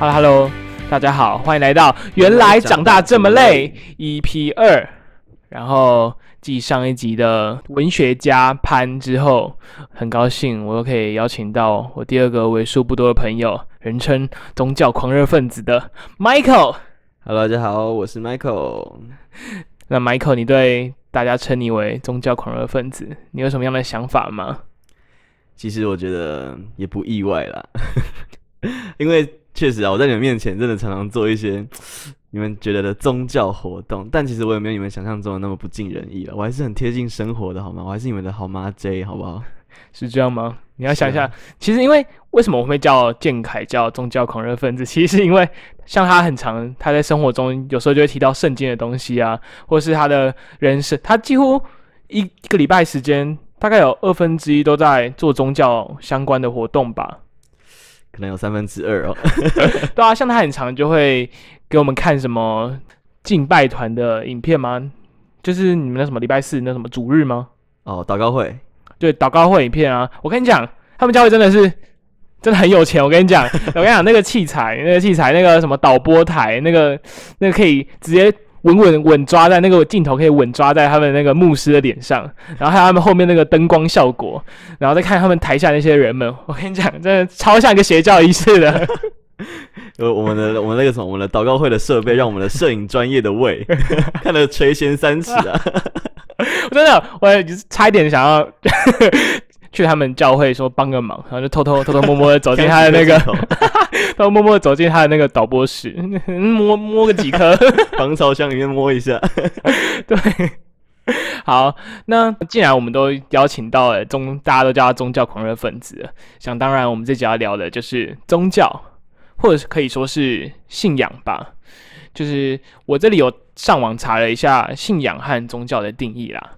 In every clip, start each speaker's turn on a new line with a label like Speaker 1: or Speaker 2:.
Speaker 1: Hello Hello，大家好，欢迎来到原来长大这么累 EP 二。然后继上一集的文学家潘之后，很高兴我又可以邀请到我第二个为数不多的朋友，人称宗教狂热分子的 Michael。
Speaker 2: Hello，大家好，我是 Michael。
Speaker 1: 那 Michael，你对大家称你为宗教狂热分子，你有什么样的想法吗？
Speaker 2: 其实我觉得也不意外啦，因为确实啊，我在你们面前真的常常做一些 你们觉得的宗教活动，但其实我也没有你们想象中的那么不尽人意了，我还是很贴近生活的好吗？我还是你们的好妈 J，好不好？
Speaker 1: 是这样吗？你要想一下，
Speaker 2: 啊
Speaker 1: 其实因为为什么我会叫建凯叫宗教狂热分子，其实是因为像他很常他在生活中有时候就会提到圣经的东西啊，或是他的人生，他几乎一一个礼拜时间大概有二分之一都在做宗教相关的活动吧。
Speaker 2: 可能有三分之二哦。
Speaker 1: 对啊，像他很常就会给我们看什么敬拜团的影片吗？就是你们那什么礼拜四那什么主日吗？
Speaker 2: 哦，祷告会，
Speaker 1: 对，祷告会影片啊，我跟你讲，他们教会真的是真的很有钱。我跟你讲，我跟你讲，那个器材，那个器材，那个什么导播台，那个那个可以直接稳稳稳抓在那个镜头，可以稳抓在他们那个牧师的脸上，然后还有他们后面那个灯光效果，然后再看他们台下那些人们，我跟你讲，真的超像一个邪教仪式的。
Speaker 2: 呃，我们的我们那个什么，我们的祷告会的设备，让我们的摄影专业的胃 看得垂涎三尺啊！
Speaker 1: 我真的，我也差一点想要去他们教会说帮个忙，然后就偷偷 偷偷摸摸的走进他的那个。偷偷摸摸的走进他的那个导播室，摸摸个几颗。
Speaker 2: 防潮箱里面摸一下。
Speaker 1: 对，好，那既然我们都邀请到了宗，大家都叫他宗教狂热分子了，想当然，我们这集要聊的就是宗教，或者是可以说是信仰吧。就是我这里有上网查了一下信仰和宗教的定义啦。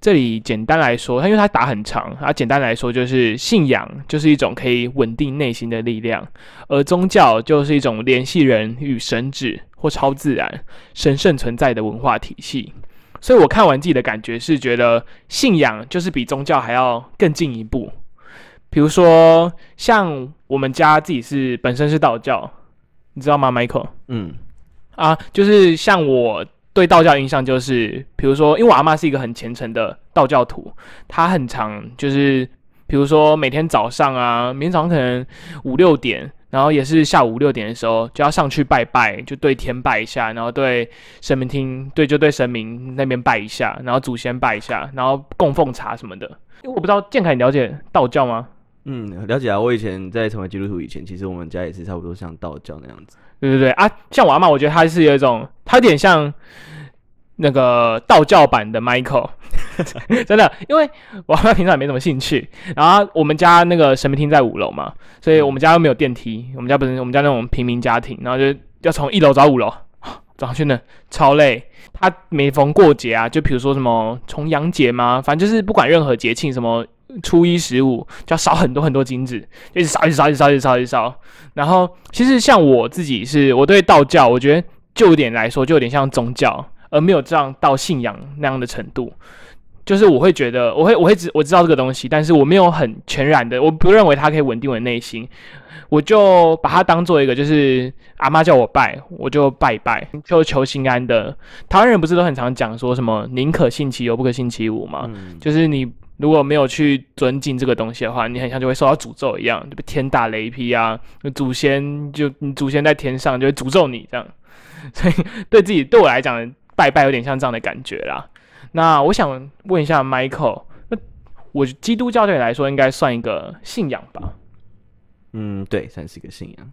Speaker 1: 这里简单来说，它因为它打很长，它简单来说就是信仰就是一种可以稳定内心的力量，而宗教就是一种联系人与神旨或超自然、神圣存在的文化体系。所以我看完自己的感觉是觉得信仰就是比宗教还要更进一步。比如说，像我们家自己是本身是道教，你知道吗，Michael？
Speaker 2: 嗯，
Speaker 1: 啊，就是像我对道教印象就是，比如说，因为我阿妈是一个很虔诚的道教徒，她很常就是，比如说每天早上啊，每天早上可能五六点，然后也是下午五六点的时候就要上去拜拜，就对天拜一下，然后对神明厅对就对神明那边拜一下，然后祖先拜一下，然后供奉茶什么的。因为我不知道建凯你了解道教吗？
Speaker 2: 嗯，了解啊。我以前在成为基督徒以前，其实我们家也是差不多像道教那样子。
Speaker 1: 对对对啊，像我阿妈，我觉得她是有一种，她有点像那个道教版的 Michael，真的，因为我阿妈平常也没什么兴趣，然后我们家那个神明厅在五楼嘛，所以我们家又没有电梯，我们家不是我们家那种平民家庭，然后就要从一楼走到五楼，走上去呢超累。他每逢过节啊，就比如说什么重阳节嘛，反正就是不管任何节庆，什么初一十五就要烧很多很多金子，就一直烧，一直烧，一直烧，一直烧，一直烧。然后其实像我自己是，我对道教，我觉得就有点来说，就有点像宗教，而没有这样到信仰那样的程度。就是我会觉得，我会我会知我知道这个东西，但是我没有很全然的，我不认为它可以稳定我的内心，我就把它当做一个，就是阿妈叫我拜，我就拜一拜，就求心安的。台湾人不是都很常讲说什么宁可信其有，不可信其无吗？
Speaker 2: 嗯，
Speaker 1: 就是你如果没有去尊敬这个东西的话，你很像就会受到诅咒一样，就被天打雷劈啊，祖先就你祖先在天上就会诅咒你这样，所以对自己对我来讲，拜拜有点像这样的感觉啦。那我想问一下 Michael，那我基督教对你来说应该算一个信仰吧？
Speaker 2: 嗯，对，算是一个信仰。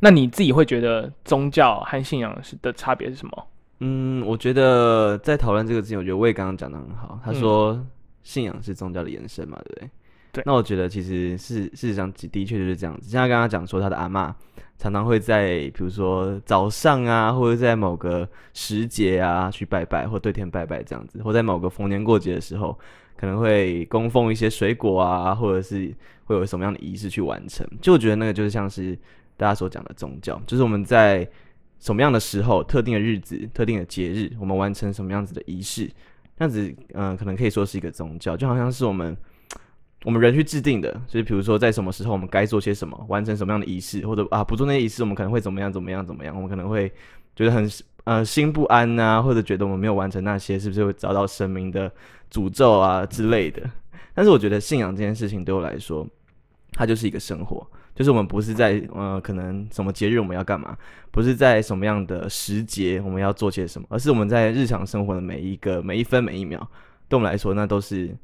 Speaker 1: 那你自己会觉得宗教和信仰是的差别是什么？
Speaker 2: 嗯，我觉得在讨论这个之前，我觉得魏刚刚讲的很好。他
Speaker 1: 嗯
Speaker 2: 说信仰是宗教的延伸嘛，对不对？
Speaker 1: 对
Speaker 2: 那我觉得其实是事实上的的确就是这样子。像他刚刚讲说，他的阿嬷常常会在比如说早上啊，或者在某个时节啊去拜拜，或对天拜拜这样子，或在某个逢年过节的时候，可能会供奉一些水果啊，或者是会有什么样的仪式去完成。就我觉得那个就是像是大家所讲的宗教，就是我们在什么样的时候、特定的日子、特定的节日，我们完成什么样子的仪式，这样子，嗯、可能可以说是一个宗教，就好像是我们 我们人去制定的，就是比如说在什么时候我们该做些什么，完成什么样的仪式，或者啊不做那些仪式，我们可能会怎么样怎么样怎么样，我们可能会觉得很呃心不安呐，或者觉得我们没有完成那些，是不是会遭到神明的诅咒啊之类的？但是我觉得信仰这件事情对我来说，它就是一个生活，就是我们不是在呃可能什么节日我们要干嘛，不是在什么样的时节我们要做些什么，而是我们在日常生活的每一个每一分每一秒，对我们来说那都是。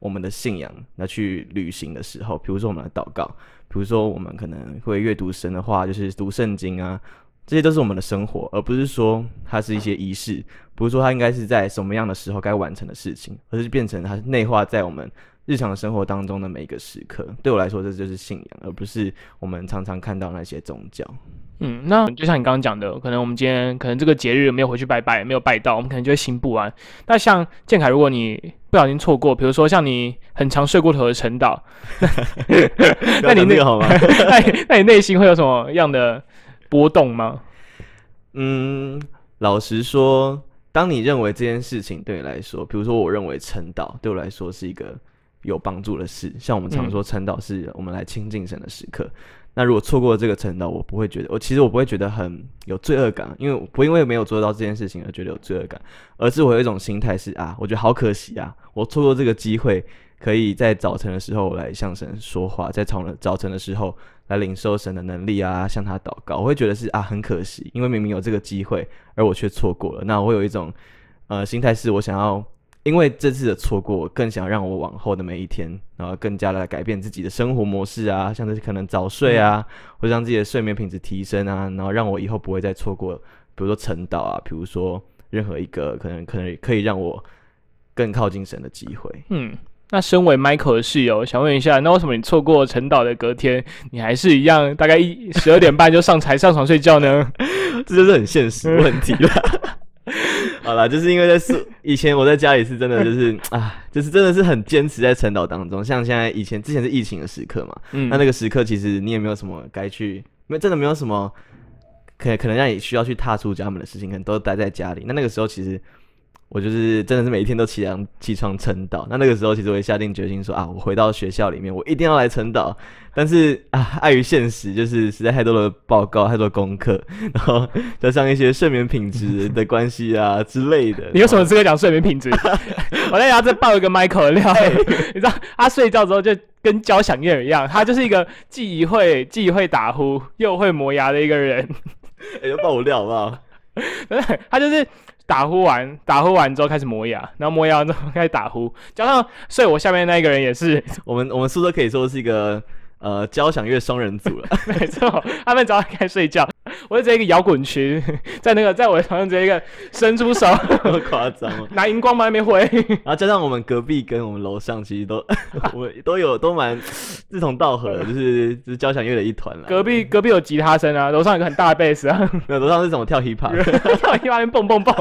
Speaker 2: 我们的信仰那去旅行的时候，比如说我们的祷告，比如说我们可能会阅读神的话，就是读圣经啊，这些都是我们的生活，而不是说它是一些仪式，不是说它应该是在什么样的时候该完成的事情，而是变成它是内化在我们日常生活当中的每一个时刻。对我来说，这就是信仰，而不是我们常常看到那些宗教。
Speaker 1: 嗯，那就像你刚刚讲的，可能我们今天可能这个节日没有回去拜拜，没有拜到，我们可能就会心不安。那像建凯，如果你不小心错过，比如说像你很常睡过头的晨祷，
Speaker 2: 那你那个好吗？
Speaker 1: 那那你内心会有什么样的波动吗？
Speaker 2: 嗯，老实说，当你认为这件事情对你来说，比如说我认为晨祷对我来说是一个有帮助的事，像我们常说晨祷是我们来亲近神的时刻。那如果错过了这个晨祷，我不会觉得，我其实我不会觉得很有罪恶感，因为不因为没有做到这件事情而觉得有罪恶感，而是我有一种心态是啊，我觉得好可惜啊，我错过这个机会，可以在早晨的时候来向神说话，在早晨早晨的时候来领受神的能力啊，向他祷告，我会觉得是啊很可惜，因为明明有这个机会，而我却错过了，那我有一种呃心态是我想要。因为这次的错过，我更想让我往后的每一天，然后更加的改变自己的生活模式啊，像是可能早睡啊，或者让自己的睡眠品质提升啊，然后让我以后不会再错过，比如说晨祷啊，比如说任何一个可能可能可以让我更靠近神的机会。
Speaker 1: 嗯，那身为 Michael 的室友，想问一下，那为什么你错过晨祷的隔天，你还是一样大概一十二点半就上台上床睡觉呢？
Speaker 2: 这就是很现实问题了。好了，就是因为在是以前我在家里是真的就是 啊，就是真的是很坚持在晨岛当中。像现在以前之前是疫情的时刻嘛，嗯，那那个时刻其实你也没有什么该去，没真的没有什么可可能让你需要去踏出家门的事情，可能都待在家里。那那个时候其实。我就是真的是每一天都起床起床晨祷，那那个时候其实我也下定决心说啊，我回到学校里面，我一定要来晨祷。但是啊，碍于现实，就是实在太多的报告、太多功课，然后加上一些睡眠品质的关系啊之类的。
Speaker 1: 你有什么资格讲睡眠品质？我在家再爆一个 Michael 料，你知道他睡觉之后就跟交响乐一样，他就是一个既会既会打呼又会磨牙的一个人。
Speaker 2: 哎，要爆我料好不好？
Speaker 1: 他就是。打呼完，打呼完之后开始磨牙，然后磨牙之后开始打呼，加上睡我下面那一个人也是，
Speaker 2: 我们我们宿舍可以说是一个呃交响乐双人组了，
Speaker 1: 没错，他们早上开始睡觉。我就直接一个摇滚群，在那个在我的床上直接一个伸出手，
Speaker 2: 夸张哦，
Speaker 1: 拿荧光棒没回，
Speaker 2: 然后加上我们隔壁跟我们楼上其实都我们都有都蛮志同道合，就是就是交响乐的一团了。
Speaker 1: 隔壁隔壁有吉他声啊，楼上有个很大的贝斯啊，
Speaker 2: 没有楼上是怎么跳 hiphop，
Speaker 1: 跳 hiphop 蹦蹦蹦。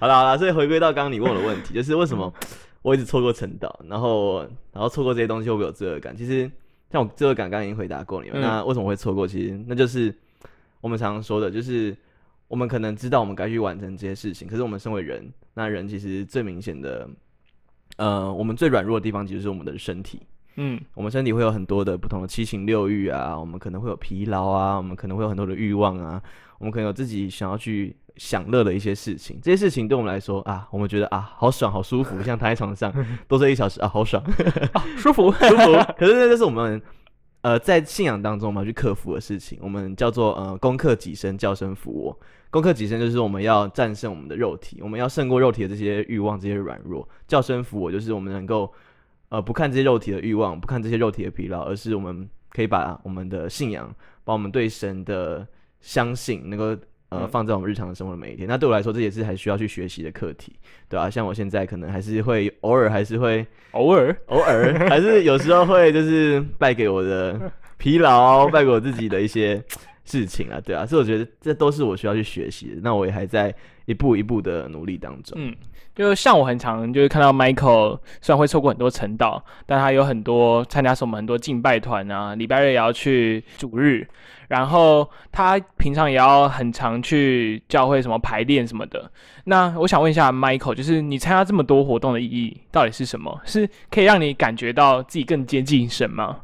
Speaker 2: 好了好了，所以回归到刚刚你问我的问题，就是为什么我一直错过陈导，然后然后错过这些东西会不会有罪恶感？其实像我罪恶感刚刚已经回答过你了，那为什么会错过？其实那就是。我们常常说的，就是我们可能知道我们该去完成这些事情，可是我们身为人，那人其实最明显的，呃，我们最软弱的地方其实是我们的身体。嗯，我们身体会有很多的不同的七情六欲啊，我们可能会有疲劳啊，我们可能会有很多的欲望啊，我们可能有自己想要去享乐的一些事情。这些事情对我们来说啊，我们觉得啊，好爽，好舒服，像躺在床上 多睡一小时啊，好爽，
Speaker 1: 舒服，
Speaker 2: 舒服。可是那就是我们。呃，在信仰当中，我们去克服的事情，我们叫做呃攻克己身，叫声服我。攻克己身就是我们要战胜我们的肉体，我们要胜过肉体的这些欲望、这些软弱。叫声服我，就是我们能够呃不看这些肉体的欲望，不看这些肉体的疲劳，而是我们可以把我们的信仰，把我们对神的相信能够。呃，放在我们日常的生活的每一天，那对我来说，这也是还需要去学习的课题，对吧？像我现在可能还是会偶尔，还是会
Speaker 1: 偶尔，
Speaker 2: 偶尔，还是有时候会就是败给我的疲劳，败给我自己的一些事情啊，对啊，所以我觉得这都是我需要去学习的。那我也还在一步一步的努力当中。
Speaker 1: 嗯，就像我很常就是看到 Michael，虽然会错过很多晨祷，但他有很多参加什么很多敬拜团啊，礼拜日也要去主日，然后他平常也要很常去教会什么排练什么的。那我想问一下 Michael，就是你参加这么多活动的意义到底是什么？是可以让你感觉到自己更接近神吗？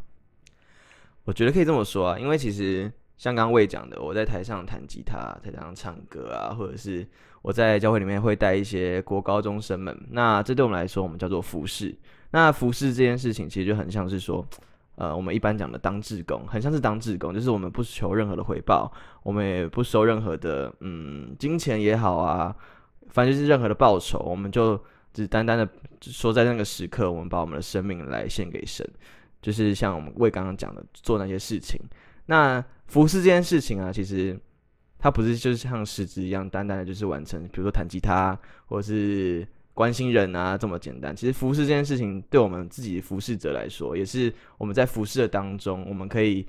Speaker 2: 我觉得可以这么说啊，因为其实像刚刚魏讲的，我在台上弹吉他，台上唱歌啊，或者是我在教会里面会带一些国高中生们，那这对我们来说，我们叫做服侍。那服侍这件事情，其实就很像是说，呃，我们一般讲的当志工，很像是当志工，就是我们不求任何的回报，我们也不收任何的嗯金钱也好啊，反正就是任何的报酬，我们就只单单的说在那个时刻，我们把我们的生命来献给神。就是像我们为刚刚讲的做那些事情，那服侍这件事情啊，其实它不是就是像实质一样单单的，就是完成，比如说弹吉他或者是关心人啊这么简单。其实服侍这件事情，对我们自己服侍者来说，也是我们在服侍的当中，我们可以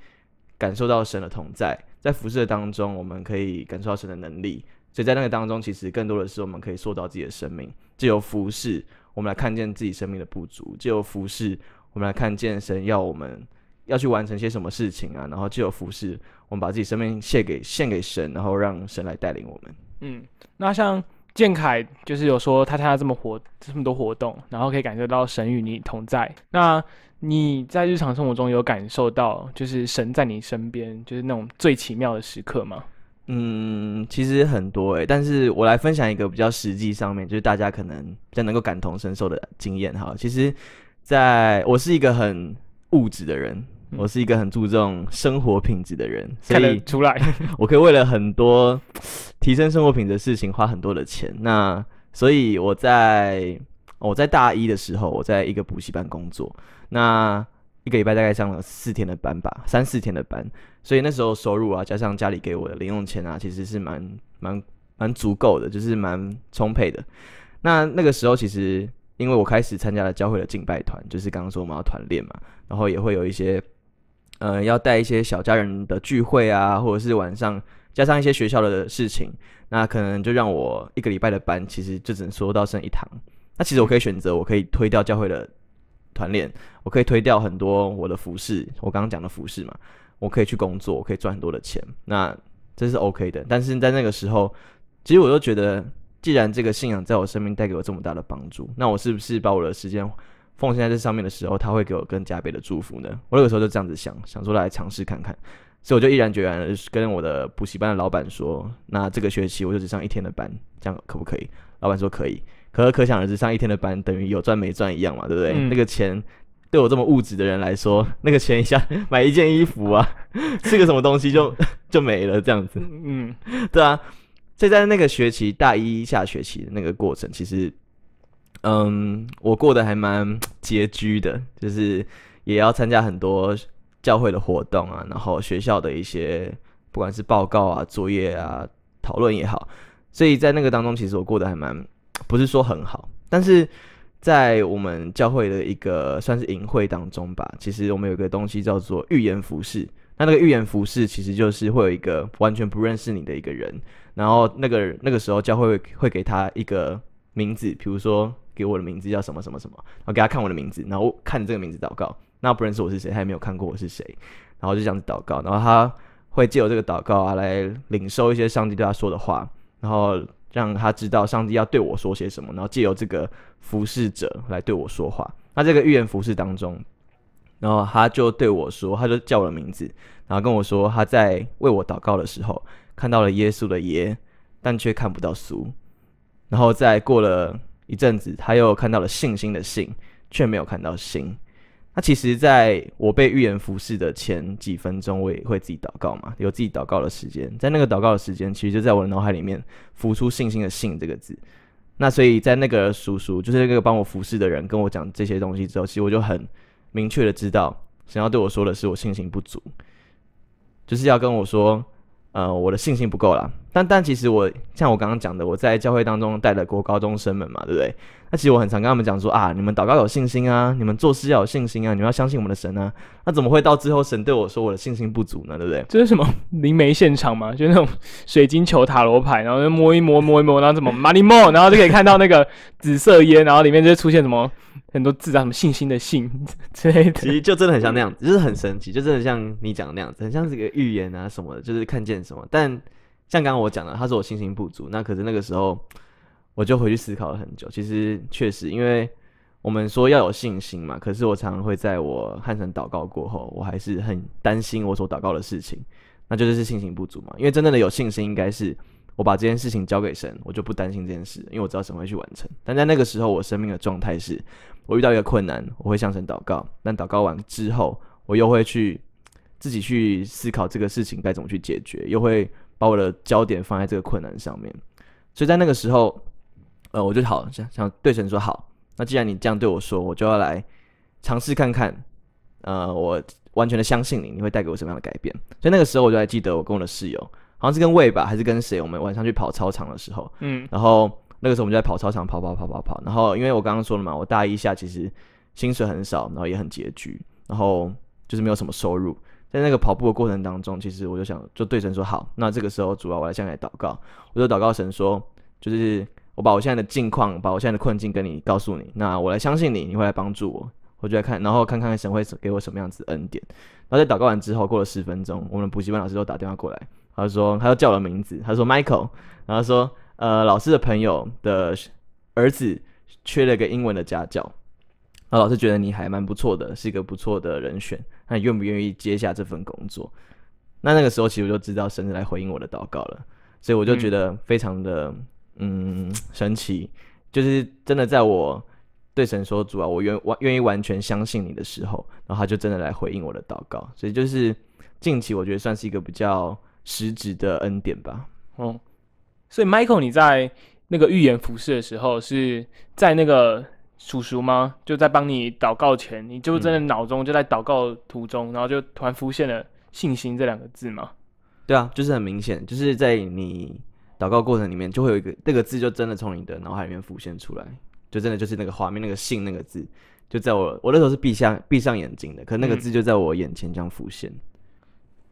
Speaker 2: 感受到神的同在，在服侍的当中，我们可以感受到神的能力。所以在那个当中，其实更多的是我们可以塑造自己的生命，借由服侍，我们来看见自己生命的不足，借由服侍。我们来看见神要我们要去完成些什么事情啊，然后就有服侍，我们把自己生命献给献给神，然后让神来带领我们。
Speaker 1: 嗯，那像建凯就是有说他参加这么活这么多活动，然后可以感受到神与你同在。那你在日常生活中有感受到就是神在你身边，就是那种最奇妙的时刻吗？
Speaker 2: 嗯，其实很多诶，但是我来分享一个比较实际上面，就是大家可能比较能够感同身受的经验哈。其实。在我是一个很物质的人，我是一个很注重生活品质的人，所以
Speaker 1: 出来，
Speaker 2: 我可以为了很多 提升生活品质的事情花很多的钱。那所以我在我在大一的时候，我在一个补习班工作，那一个礼拜大概上了四天的班吧，三四天的班，所以那时候收入啊，加上家里给我的零用钱啊，其实是蛮蛮蛮足够的，就是蛮充沛的。那那个时候其实。因为我开始参加了教会的敬拜团，就是刚刚说我们要团练嘛，然后也会有一些，呃，要带一些小家人的聚会啊，或者是晚上加上一些学校的事情，那可能就让我一个礼拜的班其实就只能说到剩一堂。那其实我可以选择，我可以推掉教会的团练，我可以推掉很多我的服饰，我刚刚讲的服饰嘛，我可以去工作，我可以赚很多的钱，那这是 OK 的。但是在那个时候，其实我都觉得。既然这个信仰在我生命带给我这么大的帮助，那我是不是把我的时间奉献在这上面的时候，他会给我更加倍的祝福呢？我有时候就这样子想，想说来尝试看看，所以我就毅然决然的跟我的补习班的老板说，那这个学期我就只上一天的班，这样可不可以？老板说可以，可可想而知，上一天的班等于有赚没赚一样嘛，对不对？那个钱对我这么物质的人来说，那个钱一下买一件衣服啊，吃个什么东西就就没了，这样子，嗯，对啊。所以在那个学期大一下学期的那个过程，其实，嗯，我过得还蛮拮据的，就是也要参加很多教会的活动啊，然后学校的一些不管是报告啊、作业啊、讨论也好，所以在那个当中，其实我过得还蛮不是说很好。但是在我们教会的一个算是营会当中吧，其实我们有个东西叫做预言服饰。那那个预言服饰其实就是会有一个完全不认识你的一个人。然后那个那个时候教会会给他一个名字，比如说给我的名字叫什么什么什么，然后给他看我的名字，然后看这个名字祷告。那不认识我是谁，他也没有看过我是谁，然后就这样子祷告。然后他会借由这个祷告啊来领受一些上帝对他说的话，然后让他知道上帝要对我说些什么，然后借由这个服侍者来对我说话。那这个预言服饰当中，然后他就对我说，他就叫我的名字，然后跟我说他在为我祷告的时候。看到了耶稣的耶，但却看不到苏。然后再过了一阵子，他又看到了信心的信，却没有看到心。那其实，在我被预言服侍的前几分钟，我也会自己祷告嘛，有自己祷告的时间。在那个祷告的时间，其实就在我的脑海里面浮出信心的信这个字。那所以在那个叔叔，就是那个帮我服侍的人，跟我讲这些东西之后，其实我就很明确的知道，想要对我说的是我信心不足，就是要跟我说。呃，我的信心不够了，但但其实我像我刚刚讲的，我在教会当中带的国高中生们嘛，对不对？那其实我很常跟他们讲说啊，你们祷告有信心啊，你们做事要有信心啊，你们要相信我们的神啊。那怎么会到最后神对我说我的信心不足呢？对不对？
Speaker 1: 这是什么灵媒现场嘛？就那种水晶球塔罗牌，然后就摸一摸摸一摸，然后怎么 money more，然后就可以看到那个紫色烟，然后里面就会出现什么很多字啊，什么信心的信 之类的。
Speaker 2: 其实就真的很像那样子，就是很神奇，就真的像你讲的那样子，很像是个预言啊什么的，就是看见什么，但。像刚刚我讲的，他说我信心不足，那可是那个时候我就回去思考了很久。其实确实，因为我们说要有信心嘛，可是我常常会在我汉神祷告过后，我还是很担心我所祷告的事情，那就是信心不足嘛。因为真正的有信心，应该是我把这件事情交给神，我就不担心这件事，因为我知道神会去完成。但在那个时候，我生命的状态是，我遇到一个困难，我会向神祷告，但祷告完之后，我又会去自己去思考这个事情该怎么去解决，又会。把我的焦点放在这个困难上面，所以在那个时候，呃，我就好想想对神说好，那既然你这样对我说，我就要来尝试看看，呃，我完全的相信你，你会带给我什么样的改变。所以那个时候我就还记得我跟我的室友，好像是跟魏吧，还是跟谁，我们晚上去跑操场的时候，嗯，然后那个时候我们就在跑操场跑跑跑跑跑，然后因为我刚刚说了嘛，我大一下其实薪水很少，然后也很拮据，然后就是没有什么收入。在那个跑步的过程当中，其实我就想，就对神说好。那这个时候，主要我来向你祷告，我就祷告神说，就是我把我现在的境况，把我现在的困境跟你告诉你。那我来相信你，你会来帮助我。我就来看，然后看看神会给我什么样子恩典。然后在祷告完之后，过了十分钟，我们补习班老师都打电话过来，他说他要叫我的名字，他说 Michael，然后说呃老师的朋友的儿子缺了个英文的家教。那老师觉得你还蛮不错的，是一个不错的人选，那你愿不愿意接下这份工作？那那个时候其实我就知道神来回应我的祷告了，所以我就觉得非常的嗯神奇，就是真的在我对神说主啊，我愿完愿意完全相信你的时候，然后他就真的来回应我的祷告，所以就是近期我觉得算是一个比较实质的恩典吧。
Speaker 1: 哦，所以 Michael 你在那个预言服饰的时候是在那个。叔叔吗？就在帮你祷告前，你就真的脑中就在祷告途中，然后就突然浮现了“信心”这两个字吗？
Speaker 2: 对啊，就是很明显，就是在你祷告过程里面，就会有一个那个字，就真的从你的脑海里面浮现出来，就真的就是那个画面，那个“信”那个字，就在我我那时候是闭上闭上眼睛的，可那个字就在我眼前这样浮现。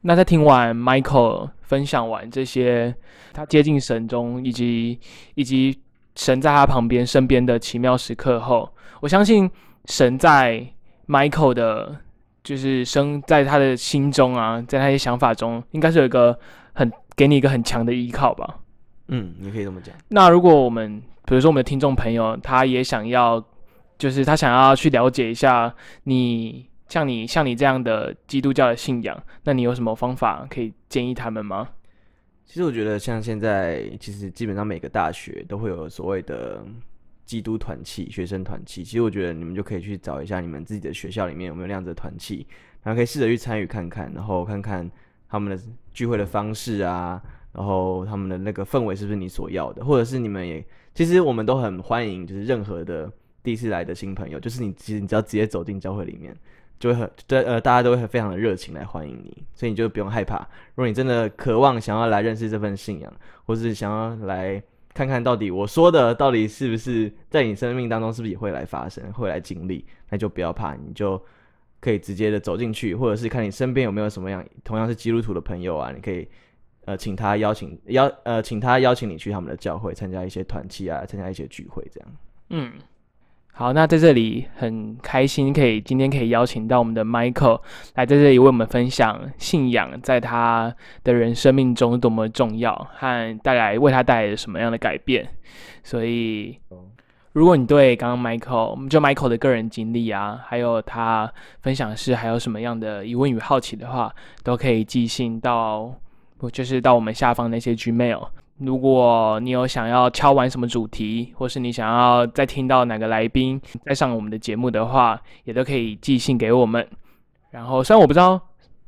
Speaker 1: 那在听完 Michael 分享完这些他接近神中以及以及。神在他旁边、身边的奇妙时刻后，我相信神在 Michael 的，就是生在他的心中啊，在他的想法中，应该是有一个很给你一个很强的依靠吧。
Speaker 2: 嗯，你可以这么讲。
Speaker 1: 那如果我们，比如说我们的听众朋友，他也想要，就是他想要去了解一下你，像你像你这样的基督教的信仰，那你有什么方法可以建议他们吗？
Speaker 2: 其实我觉得，像现在，其实基本上每个大学都会有所谓的基督团契、学生团契。其实我觉得你们就可以去找一下你们自己的学校里面有没有那样的团契，然后可以试着去参与看看，然后看看他们的聚会的方式啊，然后他们的那个氛围是不是你所要的，或者是你们也，其实我们都很欢迎，就是任何的第一次来的新朋友，就是你其实你只要直接走进教会里面。就会很对呃，大家都会非常的热情来欢迎你，所以你就不用害怕。如果你真的渴望想要来认识这份信仰，或是想要来看看到底我说的到底是不是在你生命当中是不是也会来发生，会来经历，那就不要怕，你就可以直接的走进去，或者是看你身边有没有什么样同样是基督徒的朋友啊，你可以呃请他邀请邀呃请他邀请你去他们的教会参加一些团契啊，参加一些聚会这样。嗯。
Speaker 1: 好，那在这里很开心，可以今天可以邀请到我们的 Michael 来在这里为我们分享信仰在他的人生命中多么重要，和带来为他带来什么样的改变。所以，如果你对刚刚 Michael 就 Michael 的个人经历啊，还有他分享是还有什么样的疑问与好奇的话，都可以寄信到，就是到我们下方那些 Gmail。如果你有想要敲完什么主题，或是你想要再听到哪个来宾再上我们的节目的话，也都可以寄信给我们。然后虽然我不知道，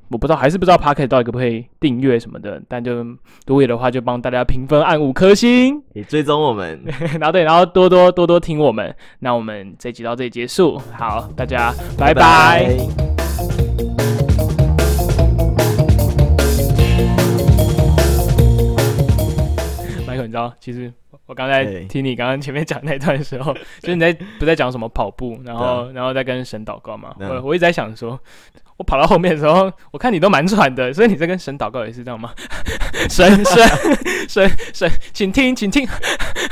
Speaker 1: 我不知道还是不知道 p a r k e t 到底可不可以订阅什么的，但就如果有的话，就帮大家评分按五颗星，
Speaker 2: 也追踪我们。
Speaker 1: 然后对，然后多多多多听我们。那我们这集到这里结束，好，大家拜拜。到，其实我刚才听你刚刚前面讲那段的时候，就是你在不在讲什么跑步，然后、
Speaker 2: 对
Speaker 1: 然后再跟神祷告嘛。
Speaker 2: 嗯
Speaker 1: 我我一直在想说，我跑到后面的时候，我看你都蛮喘的，所以你在跟神祷告也是这样吗？神神神神，请听，请听。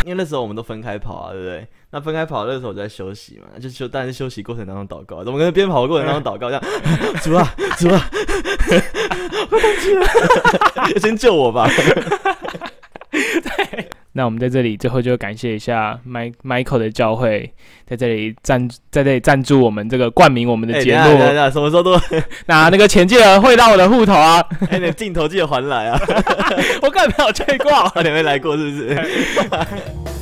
Speaker 2: 因为那时候我们都分开跑啊，对不对？那分开跑那时候我在休息嘛，就休，但是休息过程当中祷告，怎么跟边跑的过程当中祷告这样？主啊，主啊，先救我吧！
Speaker 1: 那我们在这里最后就感谢一下 Mike Michael 的教会，在这里赞在这里赞助我们这个冠名我们的
Speaker 2: 哎，
Speaker 1: 节目
Speaker 2: 什么时候都，
Speaker 1: 拿那个钱记得汇到我的户头啊，
Speaker 2: 哎，你的镜头记得还来啊！
Speaker 1: 我根本没有退过。
Speaker 2: 差点没来过是不是？